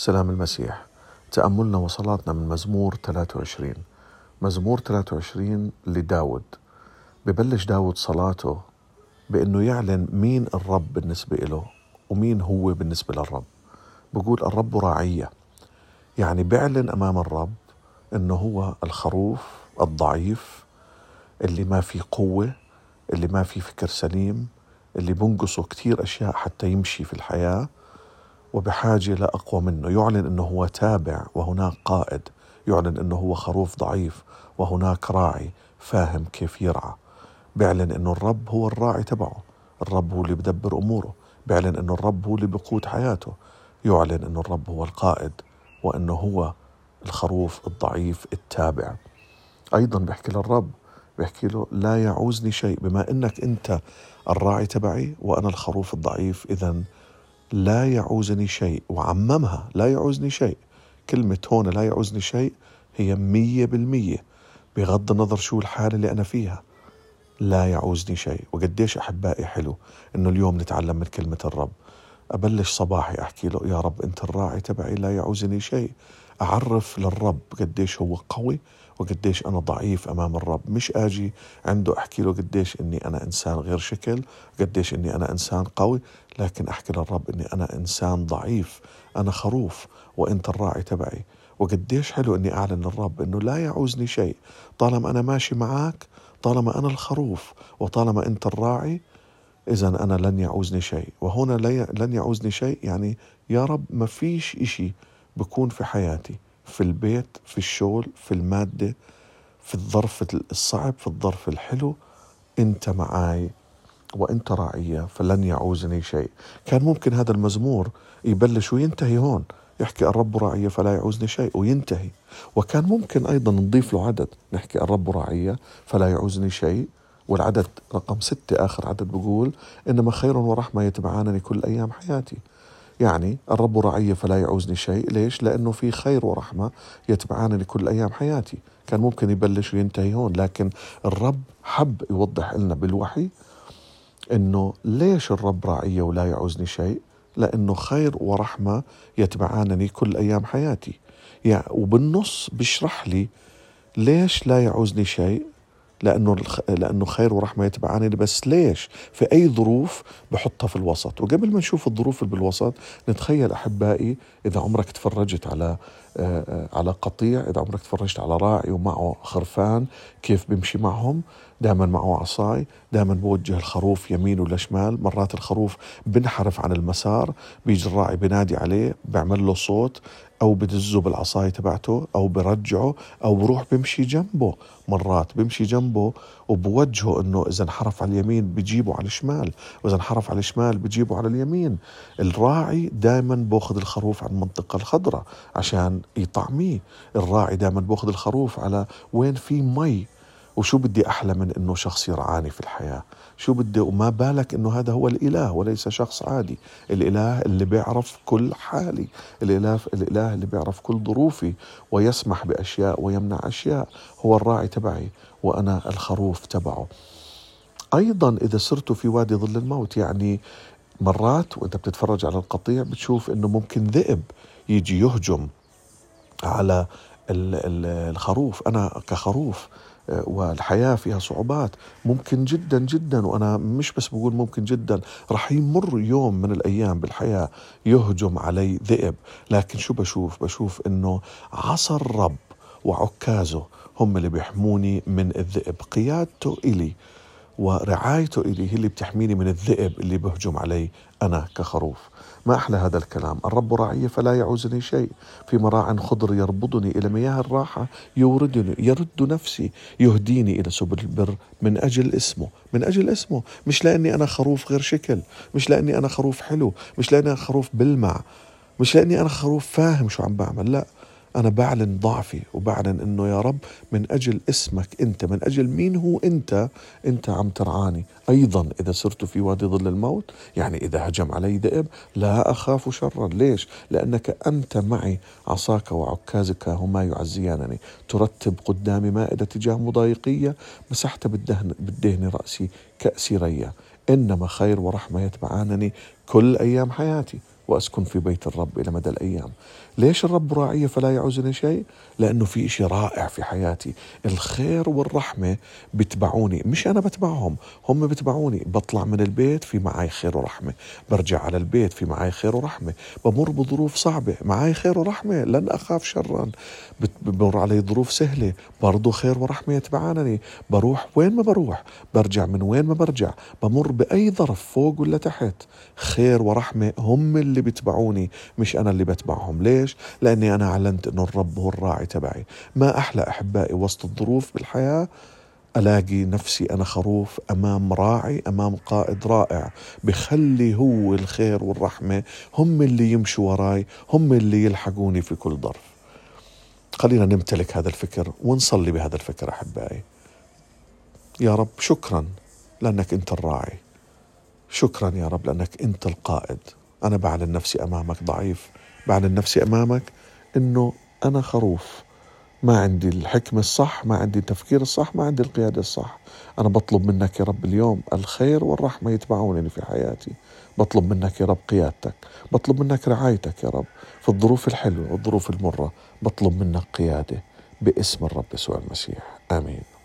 سلام المسيح. تأملنا وصلاتنا من مزمور 23 مزمور 23 لداود. ببلش داود صلاته بأنه يعلن مين الرب بالنسبة له ومين هو بالنسبة للرب. بقول الرب راعية. يعني بيعلن أمام الرب أنه هو الخروف الضعيف اللي ما في قوة اللي ما في فكر سليم اللي بنقصه كتير أشياء حتى يمشي في الحياة. وبحاجة لأقوى منه. يعلن أنه هو تابع وهناك قائد. يعلن أنه هو خروف ضعيف وهناك راعي فاهم كيف يرعى. بيعلن أنه الرب هو الراعي تبعه. الرب هو اللي بدبر أموره. بيعلن أنه الرب هو اللي بقود حياته. يعلن أنه الرب هو القائد وأنه هو الخروف الضعيف التابع. أيضا بيحكي للرب بيحكي له لا يعوزني شيء بما أنك أنت الراعي تبعي وأنا الخروف الضعيف. إذا لا يعوزني شيء وعممها لا يعوزني شيء. كلمة هون لا يعوزني شيء هي مية بالمية بغض النظر شو الحالة اللي أنا فيها. لا يعوزني شيء وقديش أحبائي حلو إنه اليوم نتعلم من كلمة الرب. أبلش صباحي أحكي له يا رب أنت الراعي تبعي لا يعوزني شيء. أعرف للرب قديش هو قوي وقديش أنا ضعيف أمام الرب. مش أجي عنده أحكي له قديش إني أنا إنسان غير شكل قديش إني أنا إنسان قوي لكن أحكي للرب إني أنا إنسان ضعيف. أنا خروف وأنت الراعي تبعي. وقديش حلو إني أعلن للرب إنه لا يعوزني شيء. طالما أنا ماشي معك طالما أنا الخروف وطالما أنت الراعي إذا أنا لن يعوزني شيء. وهنا لن يعوزني شيء يعني يا رب ما فيش إشي بكون في حياتي في البيت في الشغل في المادة في الظرف الصعب في الظرف الحلو أنت معاي وأنت راعية فلن يعوزني شيء. كان ممكن هذا المزمور يبلش وينتهي هون يحكي الرب راعية فلا يعوزني شيء وينتهي. وكان ممكن أيضا نضيف له عدد نحكي الرب راعية فلا يعوزني شيء والعدد رقم ستة آخر عدد بقول إنما خير ورحمة يتبعانني كل أيام حياتي. يعني الرب رعي فلا يعوزني شيء. ليش؟ لأنه في خير ورحمة يتبعانني كل أيام حياتي. كان ممكن يبلش وينتهي هون لكن الرب حب يوضح لنا بالوحي إنه ليش الرب راعية ولا يعوزني شيء؟ لأنه خير ورحمة يتبعانني كل أيام حياتي. يعني وبالنص بيشرح لي ليش لا يعوزني شيء؟ لأنه لأنه خير ورحمة يتبعاني بس ليش؟ في أي ظروف بحطها في الوسط، وقبل ما نشوف الظروف اللي بالوسط نتخيل أحبائي إذا عمرك تفرجت على على قطيع، إذا عمرك تفرجت على راعي ومعه خرفان كيف بيمشي معهم، دائما معه عصاي، دائما بوجه الخروف يمين ولا شمال، مرات الخروف بنحرف عن المسار، بيجي الراعي بنادي عليه، بيعمل له صوت، أو بدزه بالعصاية تبعته أو برجعه أو بروح بمشي جنبه. مرات بمشي جنبه وبوجهه إنه إذا انحرف على اليمين بجيبه على الشمال وإذا انحرف على الشمال بجيبه على اليمين. الراعي دائما باخذ الخروف على المنطقة الخضراء عشان يطعميه الراعي دائما بأخذ الخروف على وين في مي. وشو بدي أحلى من أنه شخص يرعاني في الحياة؟ شو بدي؟ وما بالك أنه هذا هو الإله وليس شخص عادي. الإله اللي بيعرف كل حالي. الإله, الإله اللي بيعرف كل ظروفي ويسمح بأشياء ويمنع أشياء. هو الراعي تبعي وأنا الخروف تبعه. أيضا إذا سرت في وادي ظل الموت يعني مرات وأنت بتتفرج على القطيع بتشوف إنه ممكن ذئب يجي يهجم. على الخروف. أنا كخروف والحياة فيها صعوبات ممكن جدا جدا وأنا مش بس بقول ممكن جدا رح يمر يوم من الأيام بالحياة يهجم علي ذئب. لكن شو بشوف؟ بشوف أنه عصا الرب وعكازه هم اللي بيحموني من الذئب. قيادته إلي. ورعايته إلي هي اللي بتحميني من الذئب اللي بهجم علي أنا كخروف. ما أحلى هذا الكلام. الرب راعي فلا يعوزني شيء. في مراع خضر يربضني إلى مياه الراحة يوردني يرد نفسي يهديني إلى سبل البر من أجل اسمه. من أجل اسمه. مش لأني أنا خروف غير شكل. مش لأني أنا خروف حلو. مش لأني أنا خروف بلمع. مش لأني أنا خروف فاهم شو عم بعمل. لا. أنا بعلن ضعفي وبعلن إنه يا رب من أجل اسمك أنت من أجل مين هو أنت؟ أنت عم ترعاني. أيضا إذا صرت في وادي ظل الموت يعني إذا هجم علي ذئب لا أخاف شرا. ليش؟ لأنك أنت معي. عصاك وعكازك هما يعزيانني. ترتب قدامي مائدة تجاه مضايقية مسحت بالدهن, بالدهن رأسي كأسي ريا إنما خير ورحمة يتبعانني كل أيام حياتي. وأسكن في بيت الرب إلى مدى الأيام. ليش الرب راعية فلا يعوزني شيء؟ لأنه في إشي رائع في حياتي. الخير والرحمة بتبعوني. مش أنا بتبعهم هم بتبعوني. بطلع من البيت في معي خير ورحمة. برجع على البيت في معي خير ورحمة. بمر بظروف صعبة معي خير ورحمة. لن أخاف شرا. بمر علي ظروف سهلة برضو خير ورحمة يتبعانني. بروح وين ما بروح برجع من وين ما برجع. بمر بأي ظرف فوق ولا تحت خير ورحمة هم اللي بتبعوني مش أنا اللي بتبعهم. ليش؟ لأني أنا أعلنت أنه الرب هو الراعي تبعي. ما أحلى أحبائي وسط الظروف بالحياة ألاقي نفسي أنا خروف أمام راعي أمام قائد رائع. بخلي هو الخير والرحمة. هم اللي يمشوا وراي هم اللي يلحقوني في كل ظرف. خلينا نمتلك هذا الفكر ونصلي بهذا الفكر أحبائي. يا رب شكرا لأنك أنت الراعي. شكرا يا رب لأنك أنت القائد. أنا بعلن نفسي أمامك ضعيف بعلن نفسي أمامك أنه أنا خروف. ما عندي الحكمة الصح ما عندي التفكير الصح ما عندي القيادة الصح. أنا بطلب منك يا رب اليوم الخير والرحمة يتبعونني في حياتي. بطلب منك يا رب قيادتك. بطلب منك رعايتك يا رب في الظروف الحلوة والظروف المرة. بطلب منك قيادة باسم الرب يسوع المسيح. آمين.